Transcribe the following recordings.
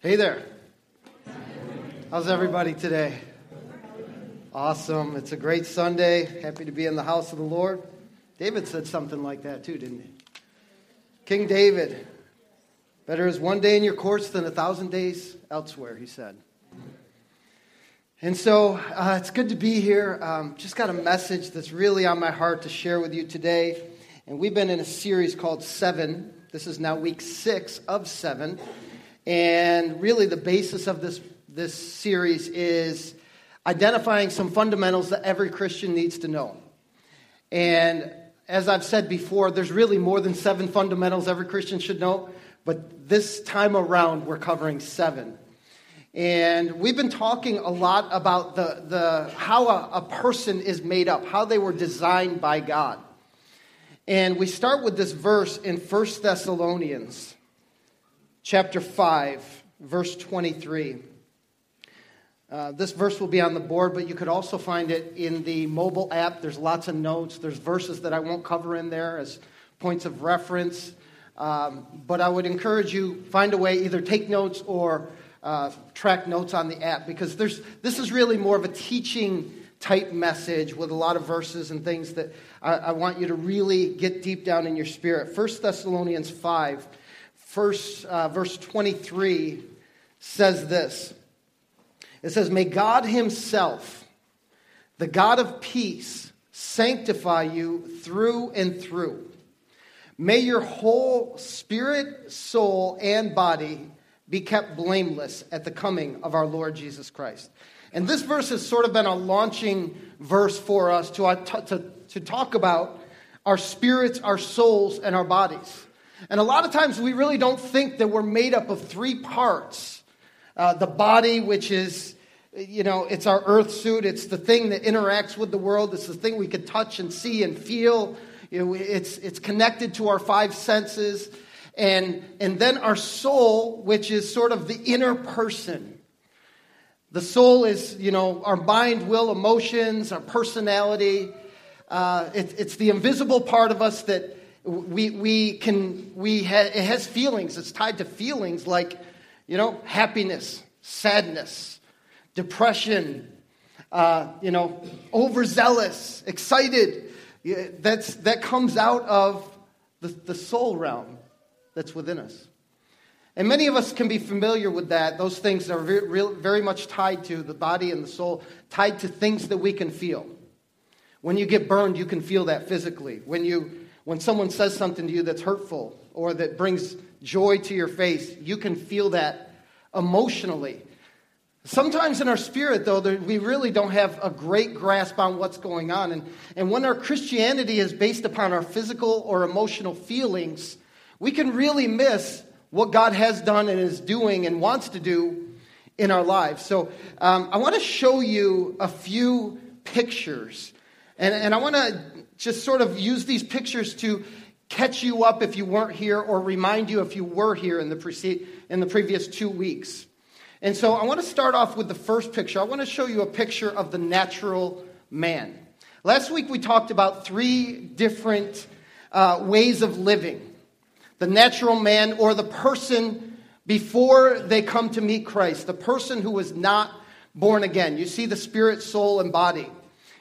Hey there. How's everybody today? Awesome. It's a great Sunday. Happy to be in the house of the Lord. David said something like that too, didn't he? King David. Better is one day in your courts than a thousand days elsewhere, he said. And so uh, it's good to be here. Um, just got a message that's really on my heart to share with you today. And we've been in a series called Seven. This is now week six of seven. And really, the basis of this, this series is identifying some fundamentals that every Christian needs to know. And as I've said before, there's really more than seven fundamentals every Christian should know, but this time around, we're covering seven. And we've been talking a lot about the, the, how a, a person is made up, how they were designed by God. And we start with this verse in 1 Thessalonians chapter 5, verse 23. Uh, this verse will be on the board, but you could also find it in the mobile app. There's lots of notes. There's verses that I won't cover in there as points of reference. Um, but I would encourage you find a way either take notes or uh, track notes on the app because there's this is really more of a teaching type message with a lot of verses and things that I, I want you to really get deep down in your spirit. 1 Thessalonians 5 first, uh, verse 23 says this It says, May God Himself, the God of peace, sanctify you through and through. May your whole spirit, soul, and body be kept blameless at the coming of our Lord Jesus Christ. And this verse has sort of been a launching verse for us to, uh, to, to talk about our spirits, our souls, and our bodies. And a lot of times we really don't think that we're made up of three parts uh, the body, which is, you know, it's our earth suit, it's the thing that interacts with the world, it's the thing we can touch and see and feel. It's, it's connected to our five senses. And, and then our soul, which is sort of the inner person. The soul is, you know, our mind, will, emotions, our personality. Uh, it, it's the invisible part of us that we, we can, we ha- it has feelings. It's tied to feelings like, you know, happiness, sadness, depression, uh, you know, overzealous, excited. That's, that comes out of the, the soul realm that's within us. And many of us can be familiar with that. Those things are very, very much tied to the body and the soul, tied to things that we can feel. When you get burned, you can feel that physically. When you when someone says something to you that's hurtful or that brings joy to your face, you can feel that emotionally. Sometimes in our spirit, though, we really don't have a great grasp on what's going on. And, and when our Christianity is based upon our physical or emotional feelings, we can really miss what God has done and is doing and wants to do in our lives. So um, I want to show you a few pictures. And, and I want to just sort of use these pictures to catch you up if you weren't here or remind you if you were here in the, pre- in the previous two weeks. And so I want to start off with the first picture. I want to show you a picture of the natural man. Last week we talked about three different uh, ways of living the natural man or the person before they come to meet Christ, the person who was not born again. You see the spirit, soul, and body.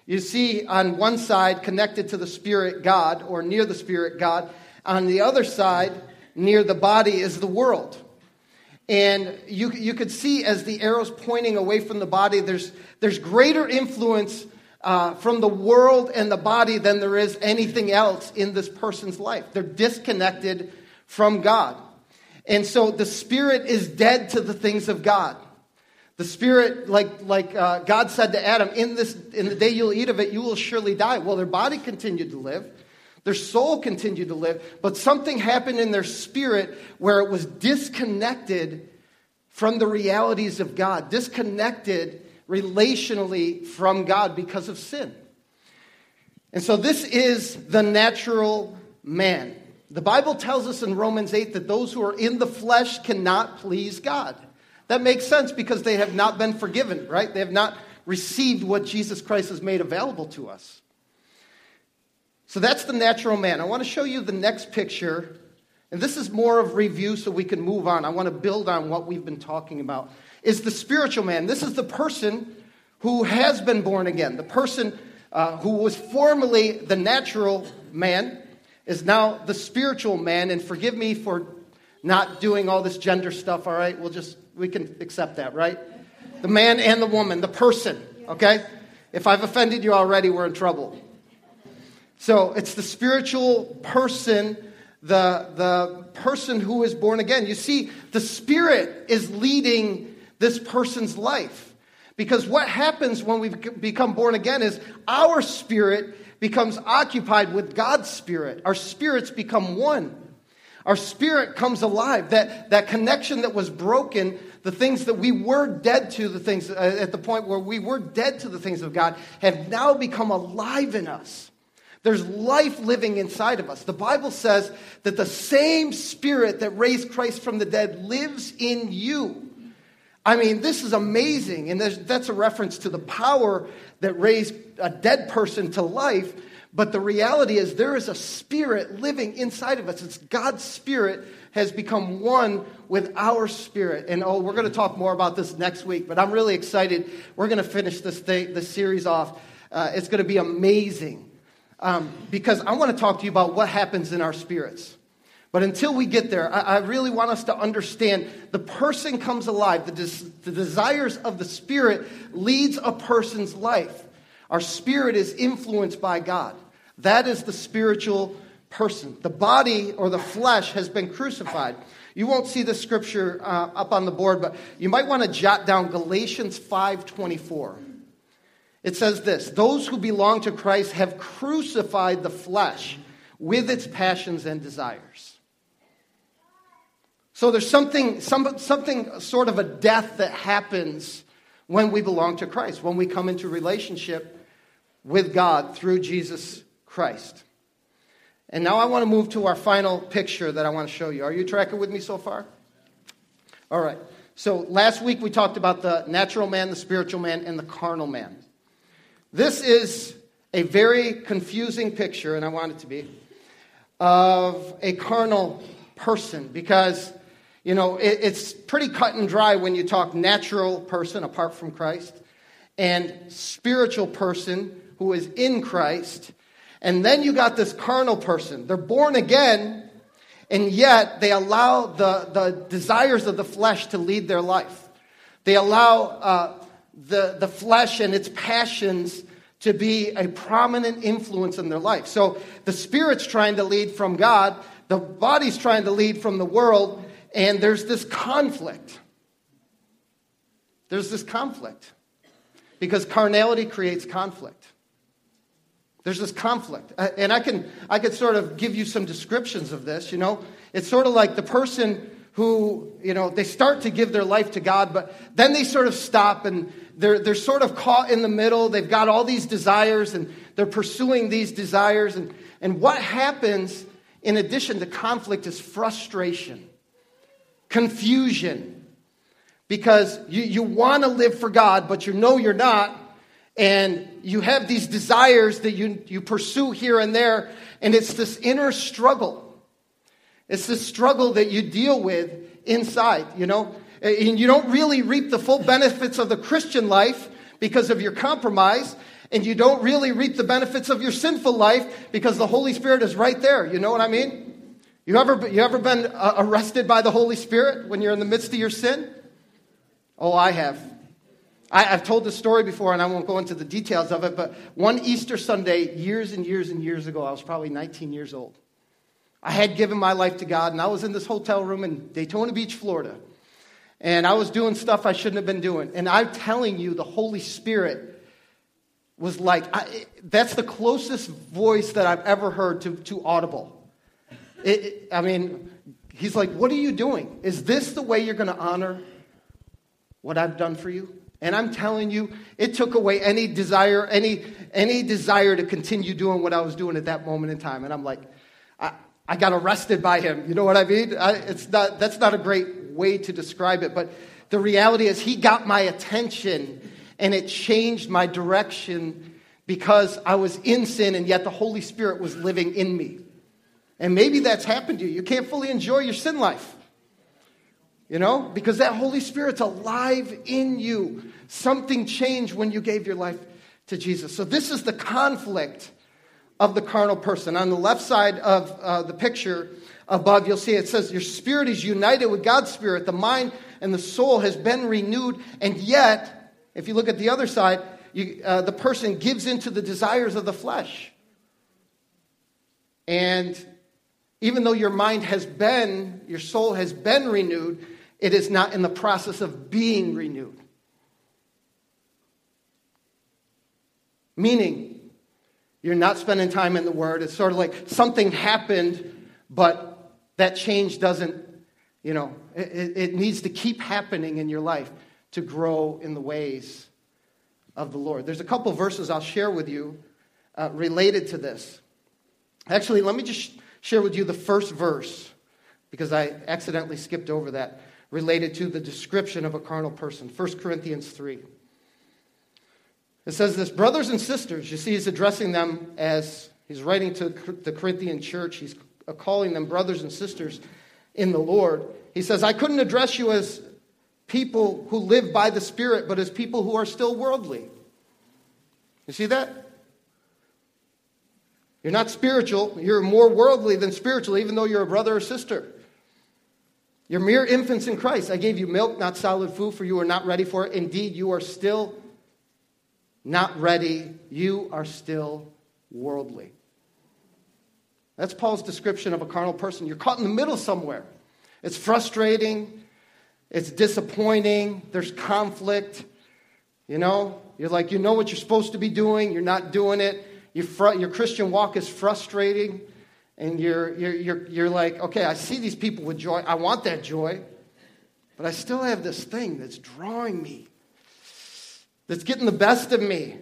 You see on one side, connected to the Spirit God, or near the Spirit God. On the other side, near the body, is the world. And you, you could see as the arrow's pointing away from the body, there's, there's greater influence uh, from the world and the body than there is anything else in this person's life. They're disconnected from God. And so the spirit is dead to the things of God. The spirit, like, like uh, God said to Adam, in, this, in the day you'll eat of it, you will surely die. Well, their body continued to live. Their soul continued to live, but something happened in their spirit where it was disconnected from the realities of God, disconnected relationally from God because of sin. And so this is the natural man. The Bible tells us in Romans 8 that those who are in the flesh cannot please God. That makes sense because they have not been forgiven, right? They have not received what Jesus Christ has made available to us. So that's the natural man. I want to show you the next picture, and this is more of review so we can move on. I want to build on what we've been talking about, is the spiritual man. This is the person who has been born again. The person uh, who was formerly the natural man is now the spiritual man. And forgive me for not doing all this gender stuff, all right? We'll just, we can accept that, right? The man and the woman, the person, okay? If I've offended you already, we're in trouble. So it's the spiritual person the, the person who is born again. You see, the Spirit is leading this person's life. Because what happens when we become born again is our spirit becomes occupied with God's spirit. Our spirits become one. Our spirit comes alive. That, that connection that was broken, the things that we were dead to, the things uh, at the point where we were dead to the things of God, have now become alive in us. There's life living inside of us. The Bible says that the same spirit that raised Christ from the dead lives in you. I mean, this is amazing. And that's a reference to the power that raised a dead person to life. But the reality is, there is a spirit living inside of us. It's God's spirit has become one with our spirit. And oh, we're going to talk more about this next week, but I'm really excited. We're going to finish this, thing, this series off. Uh, it's going to be amazing um, because I want to talk to you about what happens in our spirits. But until we get there, I, I really want us to understand the person comes alive. The, des- the desires of the spirit leads a person's life. Our spirit is influenced by God. That is the spiritual person. The body or the flesh has been crucified. You won't see the scripture uh, up on the board, but you might want to jot down Galatians 5:24. It says this Those who belong to Christ have crucified the flesh with its passions and desires. So there's something, some, something sort of a death that happens when we belong to Christ, when we come into relationship with God through Jesus Christ. And now I want to move to our final picture that I want to show you. Are you tracking with me so far? All right. So last week we talked about the natural man, the spiritual man, and the carnal man. This is a very confusing picture, and I want it to be, of a carnal person because, you know, it, it's pretty cut and dry when you talk natural person apart from Christ and spiritual person who is in Christ. And then you got this carnal person. They're born again, and yet they allow the, the desires of the flesh to lead their life. They allow uh, the, the flesh and its passions to be a prominent influence in their life. So the spirit's trying to lead from God, the body's trying to lead from the world, and there's this conflict. There's this conflict because carnality creates conflict. There's this conflict. Uh, and I can, I could sort of give you some descriptions of this, you know. It's sort of like the person who, you know, they start to give their life to God, but then they sort of stop and they're, they're sort of caught in the middle. They've got all these desires and they're pursuing these desires. And, and what happens in addition to conflict is frustration, confusion, because you, you want to live for God, but you know you're not. And you have these desires that you, you pursue here and there, and it's this inner struggle. It's this struggle that you deal with inside, you know? And you don't really reap the full benefits of the Christian life because of your compromise. And you don't really reap the benefits of your sinful life because the Holy Spirit is right there. You know what I mean? You ever, you ever been uh, arrested by the Holy Spirit when you're in the midst of your sin? Oh, I have. I, have told this story before, and I won't go into the details of it, but one Easter Sunday, years and years and years ago, I was probably 19 years old. I had given my life to God, and I was in this hotel room in Daytona Beach, Florida. And I was doing stuff I shouldn't have been doing. And I'm telling you, the Holy Spirit was like, I, that's the closest voice that I've ever heard to, to audible. It, it, I mean, he's like, What are you doing? Is this the way you're going to honor what I've done for you? And I'm telling you, it took away any desire, any, any desire to continue doing what I was doing at that moment in time. And I'm like, I, I got arrested by him. You know what I mean? I, it's not, that's not a great way to describe it, but the reality is he got my attention and it changed my direction because I was in sin and yet the Holy Spirit was living in me. And maybe that's happened to you. You can't fully enjoy your sin life. You know, because that Holy Spirit's alive in you. Something changed when you gave your life to Jesus. So, this is the conflict of the carnal person. On the left side of uh, the picture above, you'll see it says, Your spirit is united with God's spirit. The mind and the soul has been renewed. And yet, if you look at the other side, you, uh, the person gives into the desires of the flesh. And even though your mind has been, your soul has been renewed, it is not in the process of being renewed. Meaning, you're not spending time in the Word. It's sort of like something happened, but that change doesn't, you know, it, it needs to keep happening in your life to grow in the ways of the Lord. There's a couple verses I'll share with you uh, related to this. Actually, let me just share with you the first verse because I accidentally skipped over that related to the description of a carnal person. 1 Corinthians 3. It says this Brothers and sisters, you see, he's addressing them as he's writing to the Corinthian church. He's calling them brothers and sisters in the Lord. He says, I couldn't address you as people who live by the Spirit, but as people who are still worldly. You see that? You're not spiritual. You're more worldly than spiritual, even though you're a brother or sister. You're mere infants in Christ. I gave you milk, not solid food, for you are not ready for it. Indeed, you are still not ready. You are still worldly. That's Paul's description of a carnal person. You're caught in the middle somewhere. It's frustrating. It's disappointing. There's conflict. You know, you're like, you know what you're supposed to be doing, you're not doing it. Your, fr- your Christian walk is frustrating. And you're, you're, you're, you're like, okay, I see these people with joy. I want that joy. But I still have this thing that's drawing me, that's getting the best of me.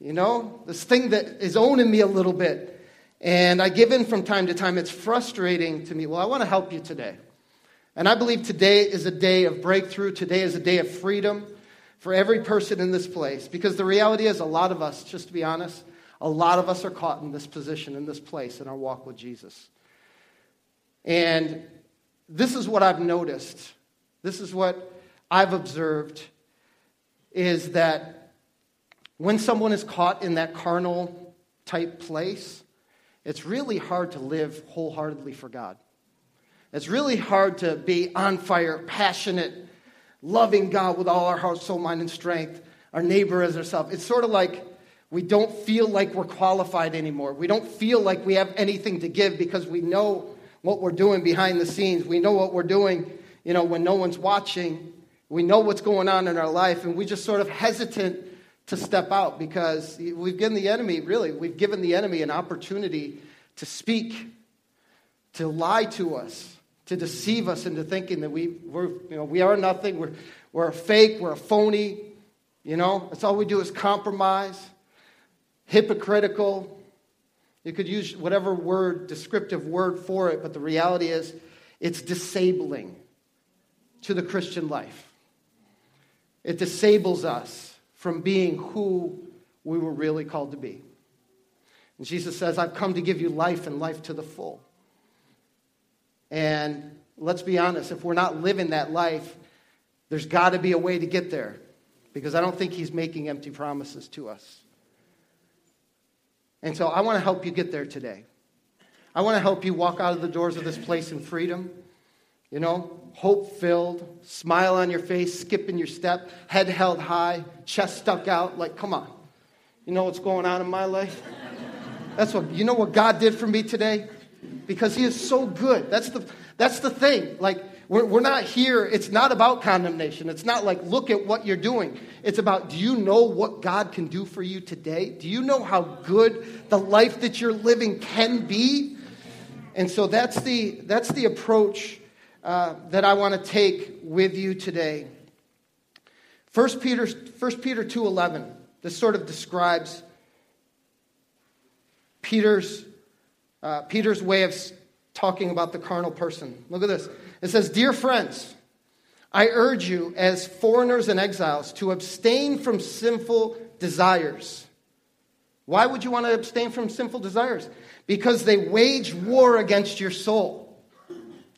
You know, this thing that is owning me a little bit. And I give in from time to time. It's frustrating to me. Well, I want to help you today. And I believe today is a day of breakthrough. Today is a day of freedom for every person in this place. Because the reality is, a lot of us, just to be honest, a lot of us are caught in this position, in this place, in our walk with Jesus. And this is what I've noticed. This is what I've observed is that when someone is caught in that carnal type place, it's really hard to live wholeheartedly for God. It's really hard to be on fire, passionate, loving God with all our heart, soul, mind, and strength, our neighbor as ourselves. It's sort of like we don't feel like we're qualified anymore. We don't feel like we have anything to give because we know what we're doing behind the scenes. We know what we're doing, you know, when no one's watching. We know what's going on in our life, and we just sort of hesitant to step out because we've given the enemy, really, we've given the enemy an opportunity to speak, to lie to us, to deceive us into thinking that we, we're, you know, we are nothing, we're, we're a fake, we're a phony, you know, that's all we do is compromise hypocritical. You could use whatever word, descriptive word for it, but the reality is it's disabling to the Christian life. It disables us from being who we were really called to be. And Jesus says, I've come to give you life and life to the full. And let's be honest, if we're not living that life, there's got to be a way to get there because I don't think he's making empty promises to us. And so I want to help you get there today. I want to help you walk out of the doors of this place in freedom. You know, hope filled, smile on your face, skip in your step, head held high, chest stuck out. Like, come on. You know what's going on in my life? That's what, you know what God did for me today? Because He is so good. That's the, that's the thing. Like, we're, we're not here, it's not about condemnation. It's not like, look at what you're doing. It's about, do you know what God can do for you today? Do you know how good the life that you're living can be? And so that's the, that's the approach uh, that I want to take with you today. 1 Peter, 1 Peter 2.11, this sort of describes Peter's, uh, Peter's way of talking about the carnal person. Look at this. It says, Dear friends, I urge you, as foreigners and exiles, to abstain from sinful desires. Why would you want to abstain from sinful desires? because they wage war against your soul.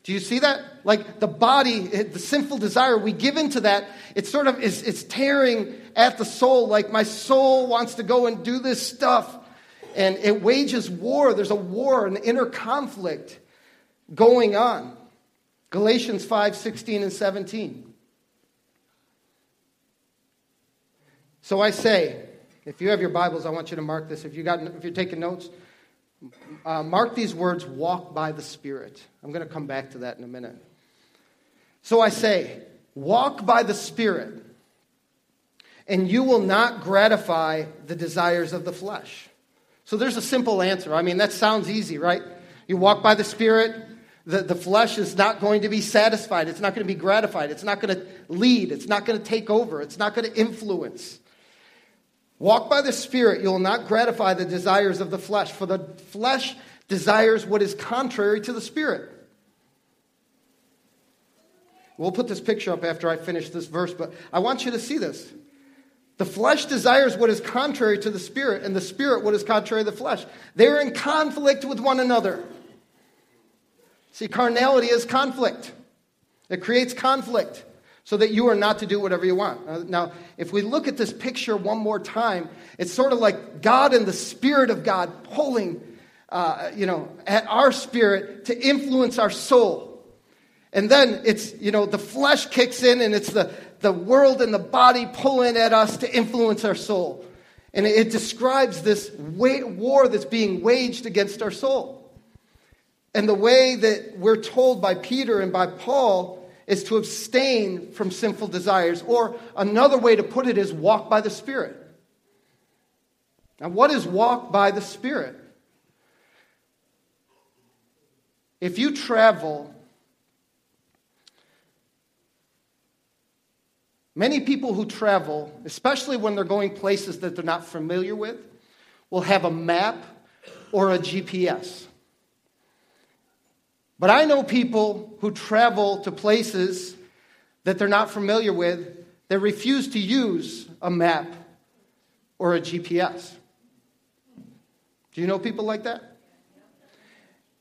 Do you see that? Like the body, the sinful desire, we give into that. It sort of is it's tearing at the soul. Like my soul wants to go and do this stuff. And it wages war. There's a war, an inner conflict going on. Galatians 5 16 and 17. So I say, if you have your Bibles, I want you to mark this. If, you got, if you're taking notes, uh, mark these words walk by the Spirit. I'm going to come back to that in a minute. So I say, walk by the Spirit, and you will not gratify the desires of the flesh. So there's a simple answer. I mean, that sounds easy, right? You walk by the Spirit, the, the flesh is not going to be satisfied. It's not going to be gratified. It's not going to lead. It's not going to take over. It's not going to influence. Walk by the Spirit, you will not gratify the desires of the flesh, for the flesh desires what is contrary to the Spirit. We'll put this picture up after I finish this verse, but I want you to see this. The flesh desires what is contrary to the Spirit, and the Spirit what is contrary to the flesh. They're in conflict with one another. See, carnality is conflict, it creates conflict so that you are not to do whatever you want. Now, if we look at this picture one more time, it's sort of like God and the Spirit of God pulling, uh, you know, at our spirit to influence our soul. And then it's, you know, the flesh kicks in and it's the, the world and the body pulling at us to influence our soul. And it, it describes this war that's being waged against our soul. And the way that we're told by Peter and by Paul is to abstain from sinful desires. Or another way to put it is walk by the Spirit. Now, what is walk by the Spirit? If you travel, many people who travel, especially when they're going places that they're not familiar with, will have a map or a GPS. But I know people who travel to places that they're not familiar with that refuse to use a map or a GPS. Do you know people like that?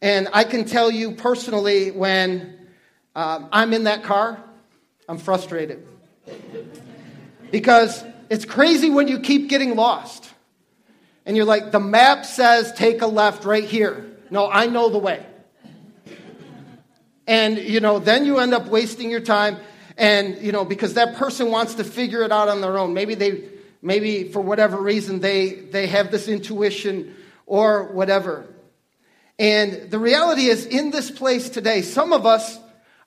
And I can tell you personally when um, I'm in that car, I'm frustrated. because it's crazy when you keep getting lost. And you're like, the map says take a left right here. No, I know the way. And, you know, then you end up wasting your time. And, you know, because that person wants to figure it out on their own. Maybe they, maybe for whatever reason, they, they have this intuition or whatever. And the reality is, in this place today, some of us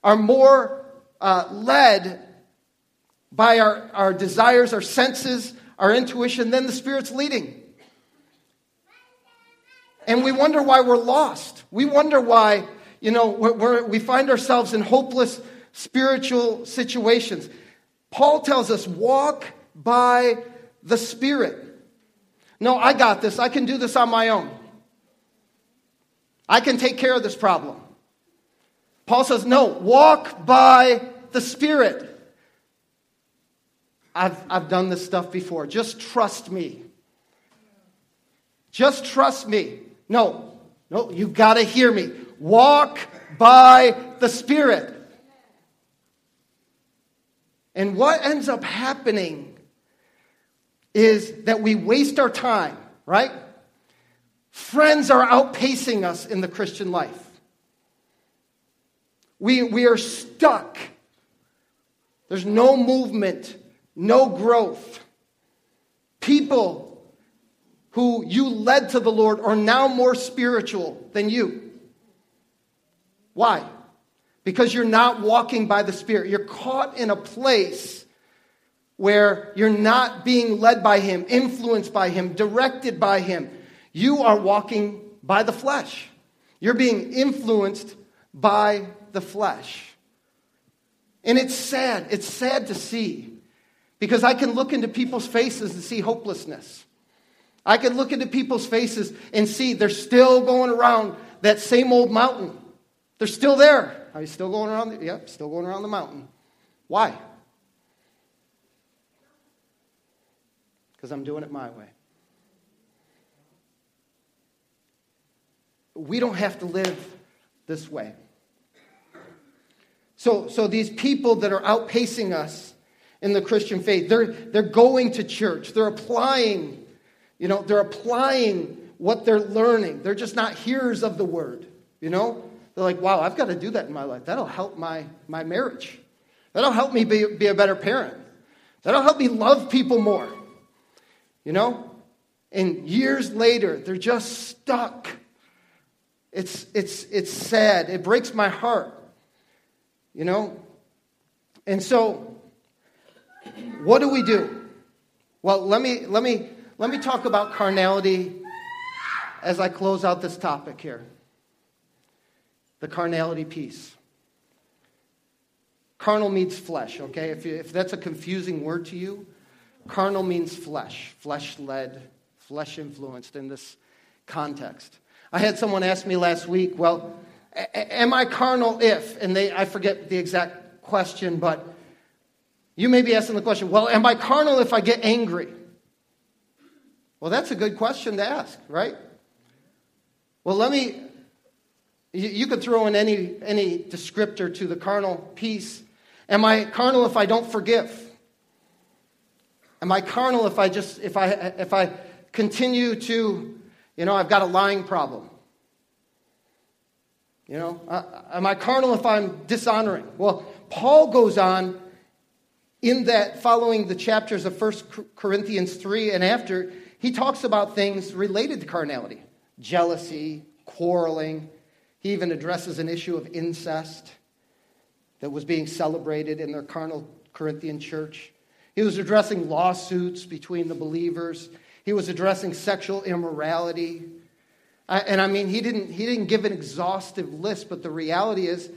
are more uh, led by our, our desires, our senses, our intuition than the Spirit's leading. And we wonder why we're lost. We wonder why you know, we're, we find ourselves in hopeless spiritual situations. Paul tells us, walk by the Spirit. No, I got this. I can do this on my own. I can take care of this problem. Paul says, no, walk by the Spirit. I've, I've done this stuff before. Just trust me. Just trust me. No, no, you've got to hear me. Walk by the Spirit. And what ends up happening is that we waste our time, right? Friends are outpacing us in the Christian life. We, we are stuck. There's no movement, no growth. People who you led to the Lord are now more spiritual than you. Why? Because you're not walking by the Spirit. You're caught in a place where you're not being led by Him, influenced by Him, directed by Him. You are walking by the flesh. You're being influenced by the flesh. And it's sad. It's sad to see because I can look into people's faces and see hopelessness. I can look into people's faces and see they're still going around that same old mountain. They're still there. Are you still going around? The, yep, still going around the mountain. Why? Because I'm doing it my way. we don't have to live this way. So, so these people that are outpacing us in the Christian faith, they're, they're going to church. They're applying, you know, they're applying what they're learning. They're just not hearers of the word, you know? They're like, wow, I've got to do that in my life. That'll help my, my marriage. That'll help me be, be a better parent. That'll help me love people more. You know? And years later, they're just stuck. It's, it's, it's sad. It breaks my heart. You know? And so, what do we do? Well, let me, let me, let me talk about carnality as I close out this topic here the carnality piece. Carnal means flesh, okay? If, you, if that's a confusing word to you, carnal means flesh, flesh led, flesh influenced in this context. I had someone ask me last week, well, am I carnal if? And they, I forget the exact question, but you may be asking the question, well, am I carnal if I get angry? Well, that's a good question to ask, right? Well, let me you, could throw in any, any descriptor to the carnal piece. Am I carnal if I don't forgive? Am I carnal if I just if I if I continue to, you know, I've got a lying problem? You know, uh, am I carnal if I'm dishonoring? Well, Paul goes on in that following the chapters of 1 Corinthians 3 and after, he talks about things related to carnality jealousy, quarreling, he even addresses an issue of incest that was being celebrated in their carnal Corinthian church. He was addressing lawsuits between the believers. He was addressing sexual immorality. And I mean, he didn't, he didn't give an exhaustive list, but the reality is,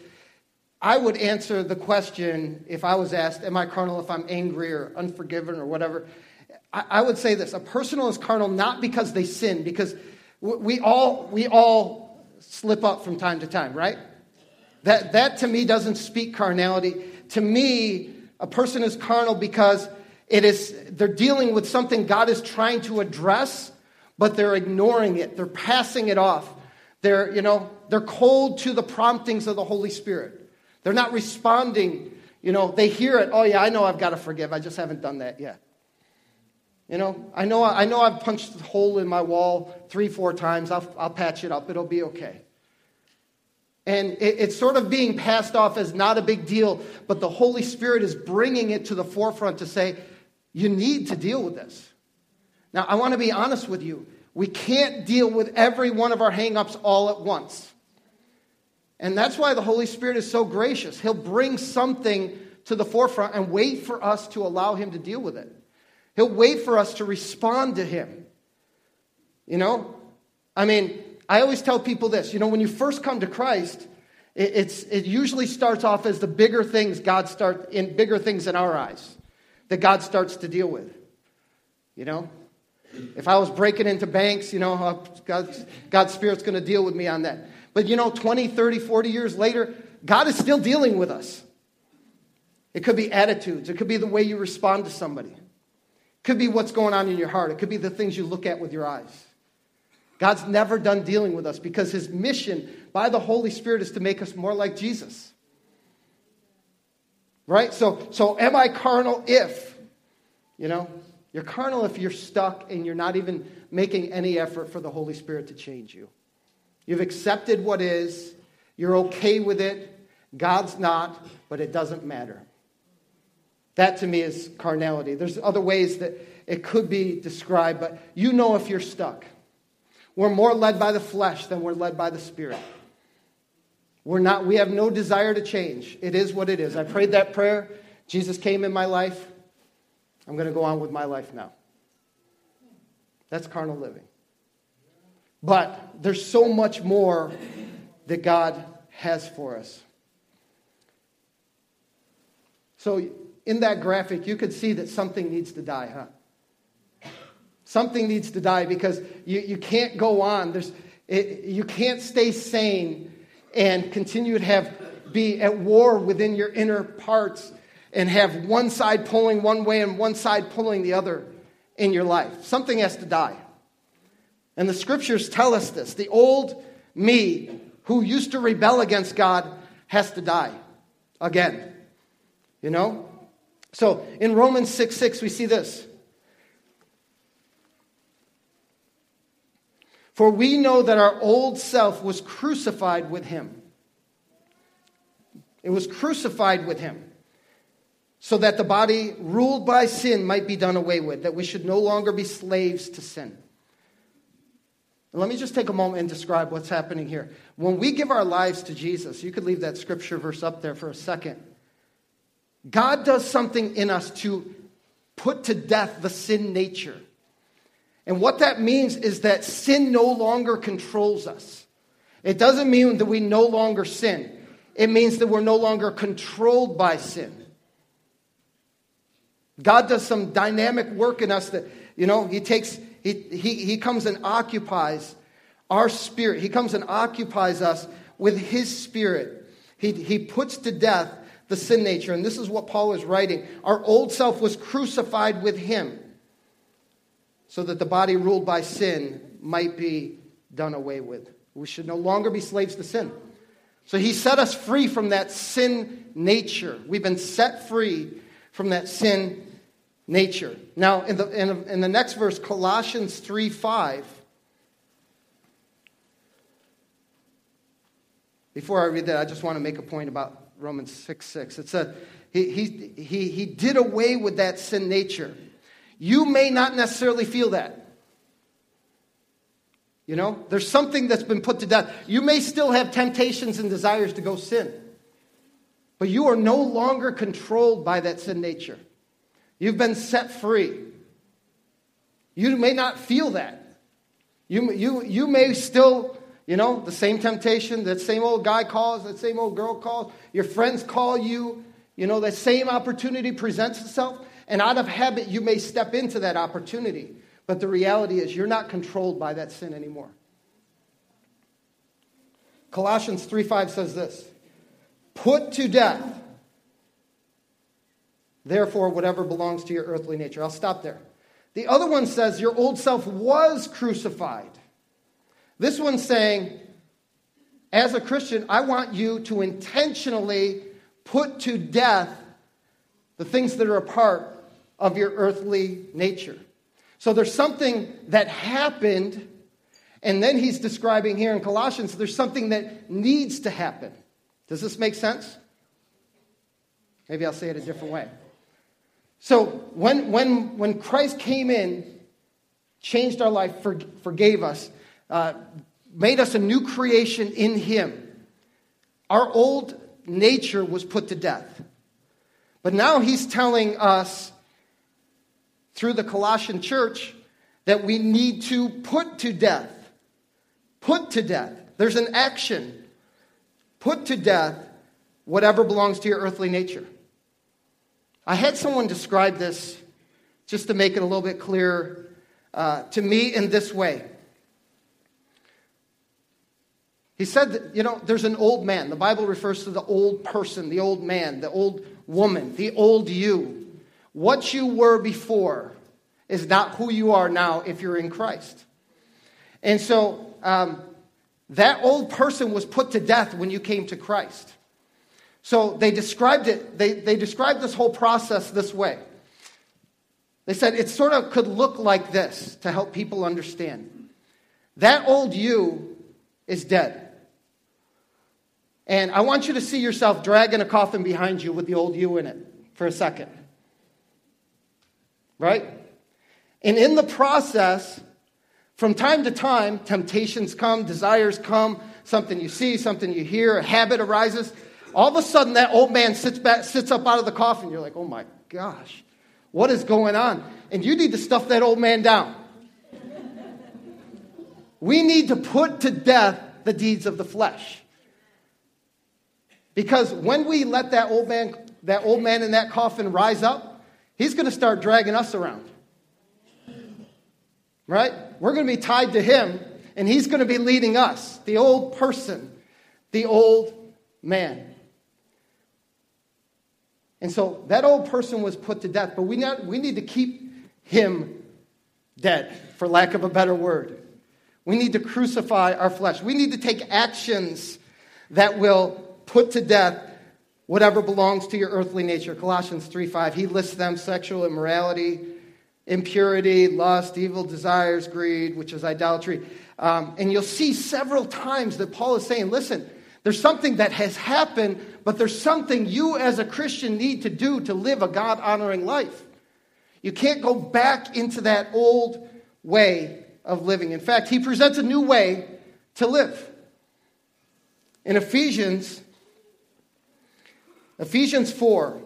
I would answer the question if I was asked, Am I carnal if I'm angry or unforgiven or whatever? I, would say this a person is carnal not because they sin, because we all, we all slip up from time to time, right? That, that to me doesn't speak carnality. To me, a person is carnal because it is, they're dealing with something God is trying to address, but they're ignoring it. They're passing it off. They're, you know, they're cold to the promptings of the Holy Spirit. They're not responding. You know, they hear it. Oh, yeah, I know I've got to forgive. I just haven't done that yet. You know, I know, I know I've punched a hole in my wall three, four times. I'll, I'll patch it up. It'll be okay. And it, it's sort of being passed off as not a big deal, but the Holy Spirit is bringing it to the forefront to say, you need to deal with this. Now, I want to be honest with you. We can't deal with every one of our hangups all at once. And that's why the Holy Spirit is so gracious. He'll bring something to the forefront and wait for us to allow Him to deal with it. He'll wait for us to respond to Him. You know? I mean, I always tell people this you know, when you first come to Christ, it, it's, it usually starts off as the bigger things God starts in bigger things in our eyes that God starts to deal with. You know? If I was breaking into banks, you know, God's, God's Spirit's going to deal with me on that. But you know, 20, 30, 40 years later, God is still dealing with us. It could be attitudes, it could be the way you respond to somebody could be what's going on in your heart. It could be the things you look at with your eyes. God's never done dealing with us because his mission by the Holy Spirit is to make us more like Jesus. Right? So, so am I carnal if, you know, you're carnal if you're stuck and you're not even making any effort for the Holy Spirit to change you. You've accepted what is, you're okay with it, God's not, but it doesn't matter. That to me is carnality. There's other ways that it could be described, but you know if you're stuck. We're more led by the flesh than we're led by the Spirit. We're not, we have no desire to change. It is what it is. I prayed that prayer. Jesus came in my life. I'm going to go on with my life now. That's carnal living. But there's so much more that God has for us. So in that graphic, you could see that something needs to die, huh? Something needs to die because you, you can't go on. There's, it, you can't stay sane and continue to have be at war within your inner parts and have one side pulling one way and one side pulling the other in your life. Something has to die. And the scriptures tell us this. The old me, who used to rebel against God, has to die again. You know? So in Romans 6 6, we see this. For we know that our old self was crucified with him. It was crucified with him so that the body ruled by sin might be done away with, that we should no longer be slaves to sin. Let me just take a moment and describe what's happening here. When we give our lives to Jesus, you could leave that scripture verse up there for a second. God does something in us to put to death the sin nature. And what that means is that sin no longer controls us. It doesn't mean that we no longer sin, it means that we're no longer controlled by sin. God does some dynamic work in us that, you know, He takes, He, he, he comes and occupies our spirit. He comes and occupies us with His spirit. He, he puts to death the sin nature. And this is what Paul is writing. Our old self was crucified with Him so that the body ruled by sin might be done away with. We should no longer be slaves to sin. So he set us free from that sin nature. We've been set free from that sin nature. Now, in the, in, in the next verse, Colossians 3 5, before I read that, I just want to make a point about Romans 6 6. It said, he, he, he, he did away with that sin nature. You may not necessarily feel that. You know, there's something that's been put to death. You may still have temptations and desires to go sin, but you are no longer controlled by that sin nature. You've been set free. You may not feel that. You, you, you may still, you know, the same temptation, that same old guy calls, that same old girl calls, your friends call you, you know, that same opportunity presents itself. And out of habit, you may step into that opportunity. But the reality is, you're not controlled by that sin anymore. Colossians 3 5 says this Put to death Therefore, whatever belongs to your earthly nature. I'll stop there. The other one says, Your old self was crucified. This one's saying, As a Christian, I want you to intentionally put to death the things that are a part of your earthly nature. So there's something that happened, and then he's describing here in Colossians, there's something that needs to happen. Does this make sense? Maybe I'll say it a different way. So when, when, when Christ came in, changed our life, forgave us, uh, made us a new creation in Him, our old nature was put to death. But now He's telling us through the Colossian church that we need to put to death. Put to death. There's an action. Put to death whatever belongs to your earthly nature. I had someone describe this just to make it a little bit clearer uh, to me in this way. He said that, you know, there's an old man. The Bible refers to the old person, the old man, the old woman, the old you. What you were before is not who you are now if you're in Christ. And so um, that old person was put to death when you came to Christ. So they described it, they, they described this whole process this way. They said it sort of could look like this to help people understand. That old you is dead. And I want you to see yourself dragging a coffin behind you with the old you in it for a second. Right? And in the process, from time to time, temptations come, desires come, something you see, something you hear, a habit arises. All of a sudden, that old man sits, back, sits up out of the coffin. You're like, oh my gosh, what is going on? And you need to stuff that old man down. we need to put to death the deeds of the flesh. Because when we let that old man, that old man in that coffin rise up, he's going to start dragging us around. Right? We're going to be tied to him, and he's going to be leading us, the old person, the old man. And so that old person was put to death, but we, not, we need to keep him dead, for lack of a better word. We need to crucify our flesh. We need to take actions that will put to death whatever belongs to your earthly nature. Colossians 3 5, he lists them sexual immorality, impurity, lust, evil desires, greed, which is idolatry. Um, and you'll see several times that Paul is saying, listen, there's something that has happened, but there's something you as a Christian need to do to live a God honoring life. You can't go back into that old way of living. In fact, he presents a new way to live. In Ephesians, Ephesians 4,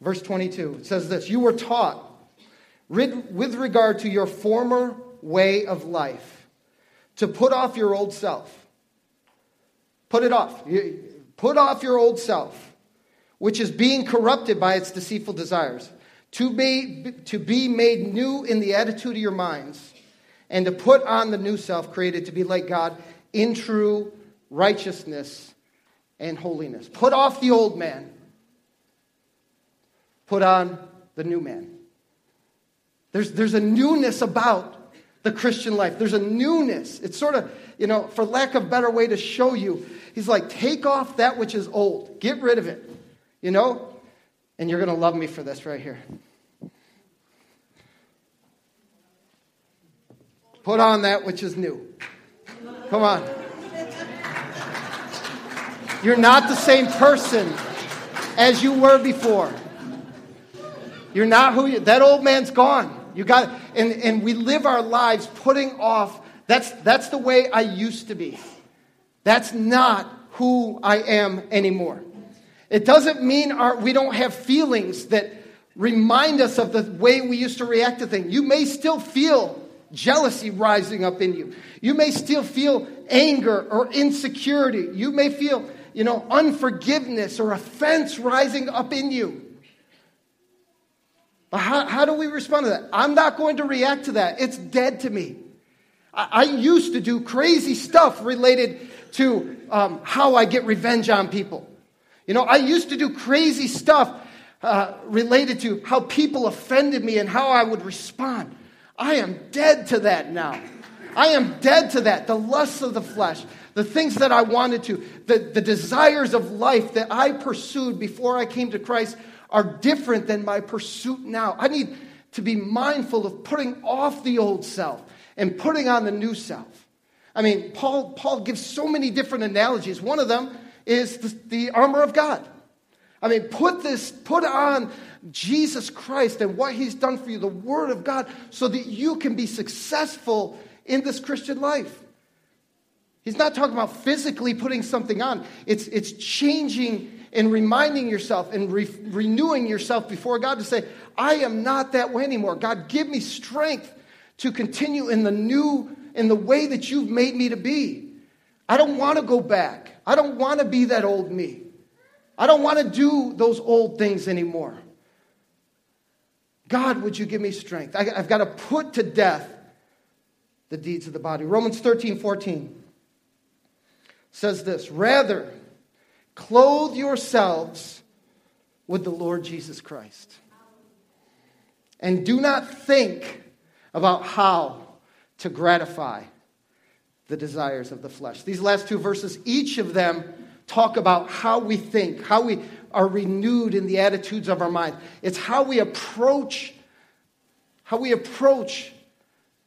verse 22, it says this You were taught with regard to your former way of life to put off your old self. Put it off. Put off your old self, which is being corrupted by its deceitful desires, to be, to be made new in the attitude of your minds, and to put on the new self created to be like God in true righteousness and holiness. Put off the old man, put on the new man. There's, there's a newness about the Christian life. There's a newness. It's sort of, you know, for lack of better way to show you, he's like, take off that which is old, get rid of it, you know? And you're going to love me for this right here. Put on that which is new. Come on. You're not the same person as you were before. You're not who you, that old man's gone. You got, and, and we live our lives putting off, that's, that's the way I used to be. That's not who I am anymore. It doesn't mean our, we don't have feelings that remind us of the way we used to react to things. You may still feel jealousy rising up in you. You may still feel anger or insecurity. You may feel, you know, unforgiveness or offense rising up in you. But how, how do we respond to that? I'm not going to react to that. It's dead to me. I, I used to do crazy stuff related to um, how I get revenge on people. You know, I used to do crazy stuff uh, related to how people offended me and how I would respond. I am dead to that now. I am dead to that. The lusts of the flesh, the things that I wanted to, the, the desires of life that I pursued before I came to Christ are different than my pursuit now. I need to be mindful of putting off the old self and putting on the new self. I mean, Paul, Paul gives so many different analogies. One of them is the, the armor of God. I mean, put this, put on Jesus Christ and what he's done for you, the Word of God, so that you can be successful in this Christian life. He's not talking about physically putting something on, it's, it's changing and reminding yourself and re- renewing yourself before God to say, I am not that way anymore. God, give me strength to continue in the new, in the way that you've made me to be. I don't want to go back. I don't want to be that old me. I don't want to do those old things anymore. God, would you give me strength? I, have got to put to death the deeds of the body. Romans 13, 14 says this Rather, clothe yourselves with the Lord Jesus Christ. And do not think about how to gratify the desires of the flesh. These last two verses, each of them talk about how we think, how we are renewed in the attitudes of our mind. It's how we approach how we approach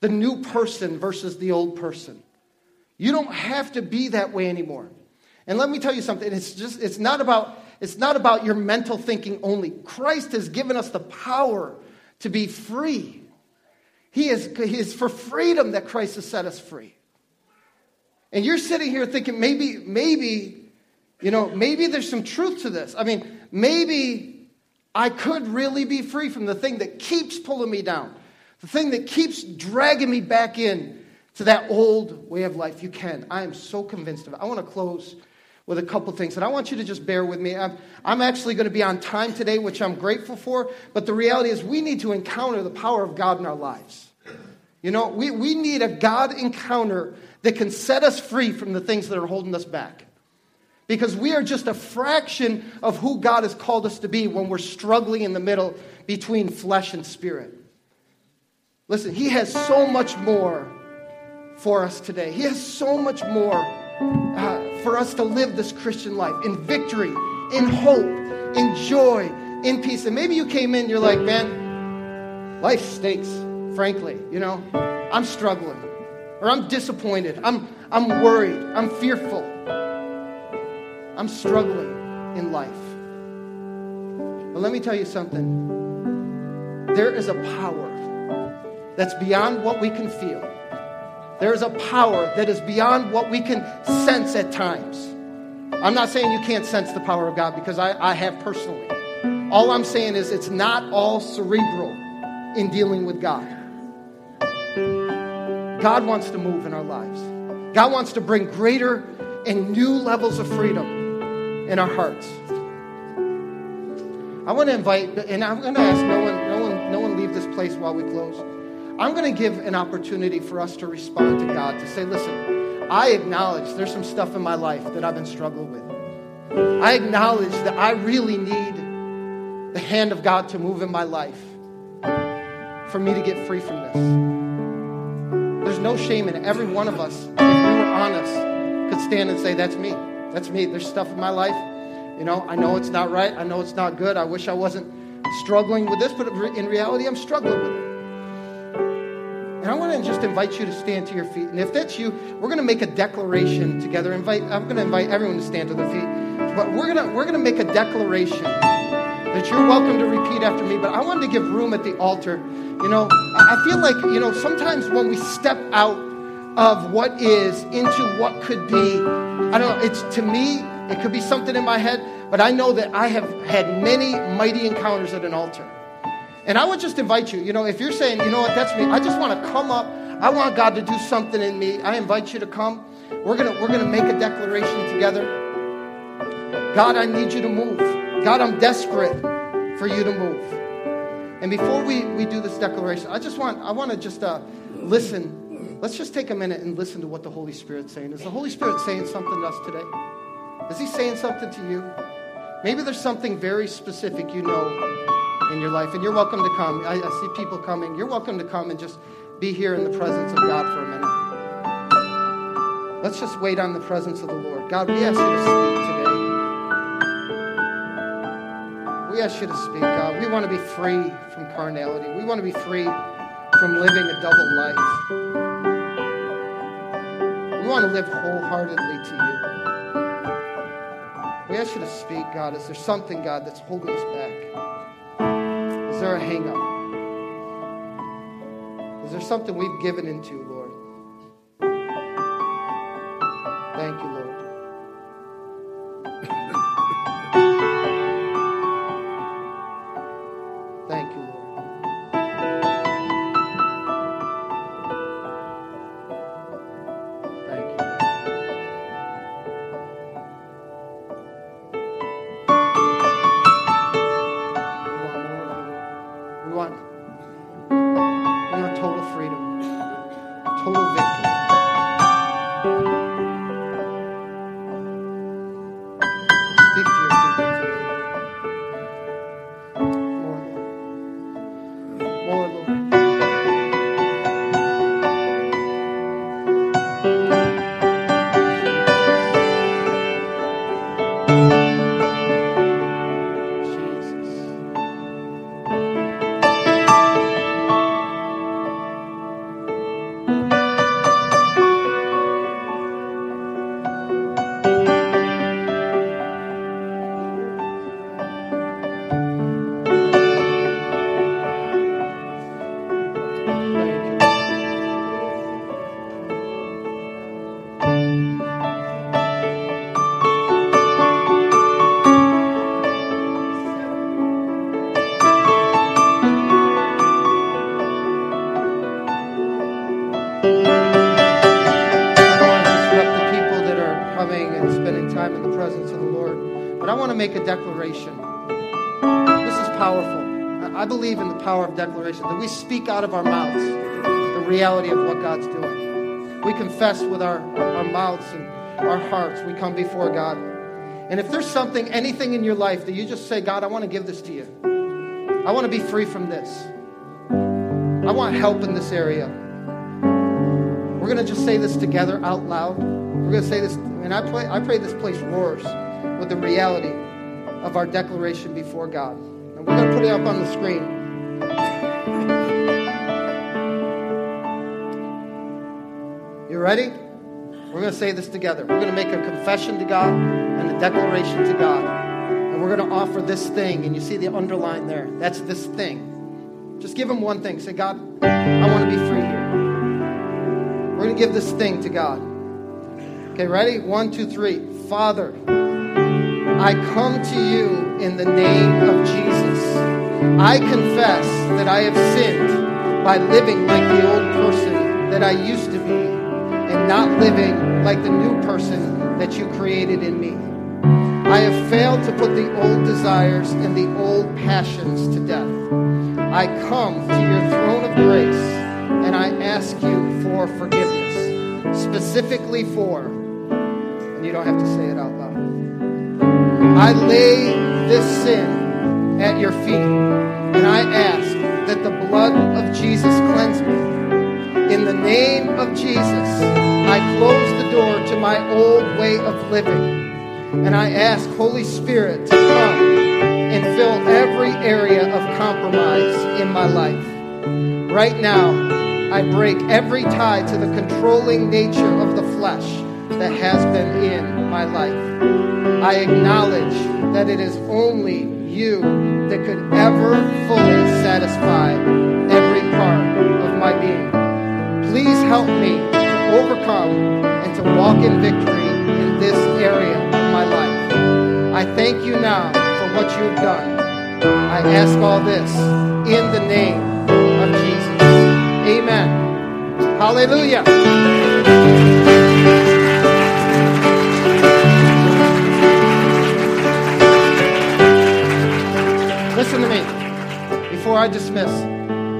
the new person versus the old person. You don't have to be that way anymore. And let me tell you something, it's just it's not about it's not about your mental thinking only. Christ has given us the power to be free. He is, he is for freedom that Christ has set us free. And you're sitting here thinking maybe, maybe you know, maybe there's some truth to this. I mean, maybe I could really be free from the thing that keeps pulling me down, the thing that keeps dragging me back in to that old way of life. You can. I am so convinced of it. I want to close with a couple things, and I want you to just bear with me. I'm, I'm actually going to be on time today, which I'm grateful for, but the reality is we need to encounter the power of God in our lives. You know, we, we need a God encounter that can set us free from the things that are holding us back because we are just a fraction of who God has called us to be when we're struggling in the middle between flesh and spirit. Listen, He has so much more for us today. He has so much more uh, for us to live this Christian life in victory, in hope, in joy, in peace. And maybe you came in, you're like, man, life stinks, frankly. You know, I'm struggling, or I'm disappointed, I'm, I'm worried, I'm fearful, I'm struggling in life. But let me tell you something there is a power that's beyond what we can feel. There is a power that is beyond what we can sense at times. I'm not saying you can't sense the power of God because I, I have personally. All I'm saying is it's not all cerebral in dealing with God. God wants to move in our lives. God wants to bring greater and new levels of freedom in our hearts. I want to invite, and I'm going to ask no one, no one, no one leave this place while we close. I'm going to give an opportunity for us to respond to God, to say, listen, I acknowledge there's some stuff in my life that I've been struggling with. I acknowledge that I really need the hand of God to move in my life for me to get free from this. There's no shame in. Every one of us, if we were honest, could stand and say, That's me. That's me. There's stuff in my life. You know, I know it's not right. I know it's not good. I wish I wasn't struggling with this, but in reality, I'm struggling with it. And I want to just invite you to stand to your feet. And if that's you, we're going to make a declaration together. Invite, I'm going to invite everyone to stand to their feet. But we're going to, we're going to make a declaration that you're welcome to repeat after me. But I wanted to give room at the altar. You know, I feel like, you know, sometimes when we step out of what is into what could be, I don't know, it's to me, it could be something in my head, but I know that I have had many mighty encounters at an altar. And I would just invite you, you know, if you're saying, you know what, that's me, I just want to come up. I want God to do something in me. I invite you to come. We're going to we're going to make a declaration together. God, I need you to move. God, I'm desperate for you to move. And before we, we do this declaration, I just want I want to just uh, listen. Let's just take a minute and listen to what the Holy Spirit's saying. Is the Holy Spirit saying something to us today? Is he saying something to you? Maybe there's something very specific you know in your life. And you're welcome to come. I, I, see people coming. You're welcome to come and just be here in the presence of God for a minute. Let's just wait on the presence of the Lord. God, we ask you to speak today. We ask you to speak, God. We want to be free from carnality. We want to be free from living a double life. Want to live wholeheartedly to you. We ask you to speak, God. Is there something, God, that's holding us back? Is there a hang up? Is there something we've given into, Lord? That we speak out of our mouths the reality of what God's doing. We confess with our, our mouths and our hearts. We come before God. And if there's something, anything in your life that you just say, God, I want to give this to you. I want to be free from this. I want help in this area. We're going to just say this together out loud. We're going to say this, and I pray, I pray this place roars with the reality of our declaration before God. And we're going to put it up on the screen. You ready? We're going to say this together. We're going to make a confession to God and a declaration to God. And we're going to offer this thing. And you see the underline there. That's this thing. Just give him one thing. Say, God, I want to be free here. We're going to give this thing to God. Okay, ready? One, two, three. Father, I come to you in the name of Jesus. I confess that I have sinned by living like the old person that I used to be and not living like the new person that you created in me. I have failed to put the old desires and the old passions to death. I come to your throne of grace and I ask you for forgiveness, specifically for, and you don't have to say it out loud. I lay this sin at your feet and I ask that the blood of Jesus cleanse me in the name of Jesus, I close the door to my old way of living. And I ask Holy Spirit to come and fill every area of compromise in my life. Right now, I break every tie to the controlling nature of the flesh that has been in my life. I acknowledge that it is only you that could ever fully satisfy every part of my being. Please help me to overcome and to walk in victory in this area of my life. I thank you now for what you have done. I ask all this in the name of Jesus. Amen. Hallelujah. Listen to me. Before I dismiss,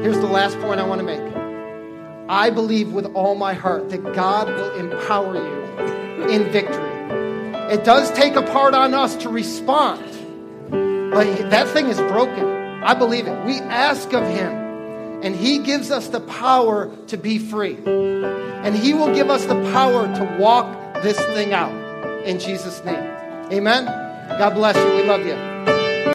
here's the last point I want to make. I believe with all my heart that God will empower you in victory. It does take a part on us to respond, but that thing is broken. I believe it. We ask of Him, and He gives us the power to be free. And He will give us the power to walk this thing out in Jesus' name. Amen. God bless you. We love you.